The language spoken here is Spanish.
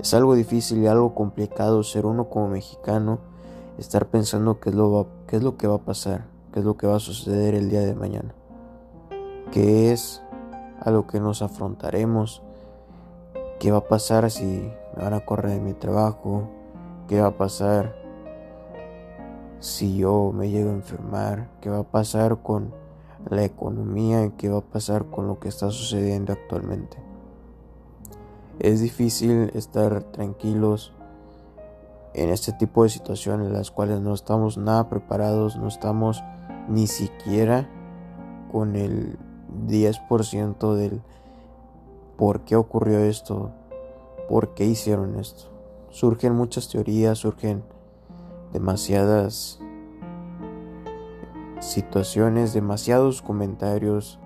Es algo difícil y algo complicado ser uno como mexicano, estar pensando qué es lo, qué es lo que va a pasar, qué es lo que va a suceder el día de mañana, qué es a lo que nos afrontaremos, qué va a pasar si me van a correr de mi trabajo, qué va a pasar si yo me llego a enfermar, qué va a pasar con la economía qué va a pasar con lo que está sucediendo actualmente. Es difícil estar tranquilos en este tipo de situaciones en las cuales no estamos nada preparados, no estamos ni siquiera con el 10% del por qué ocurrió esto, por qué hicieron esto. Surgen muchas teorías, surgen demasiadas situaciones, demasiados comentarios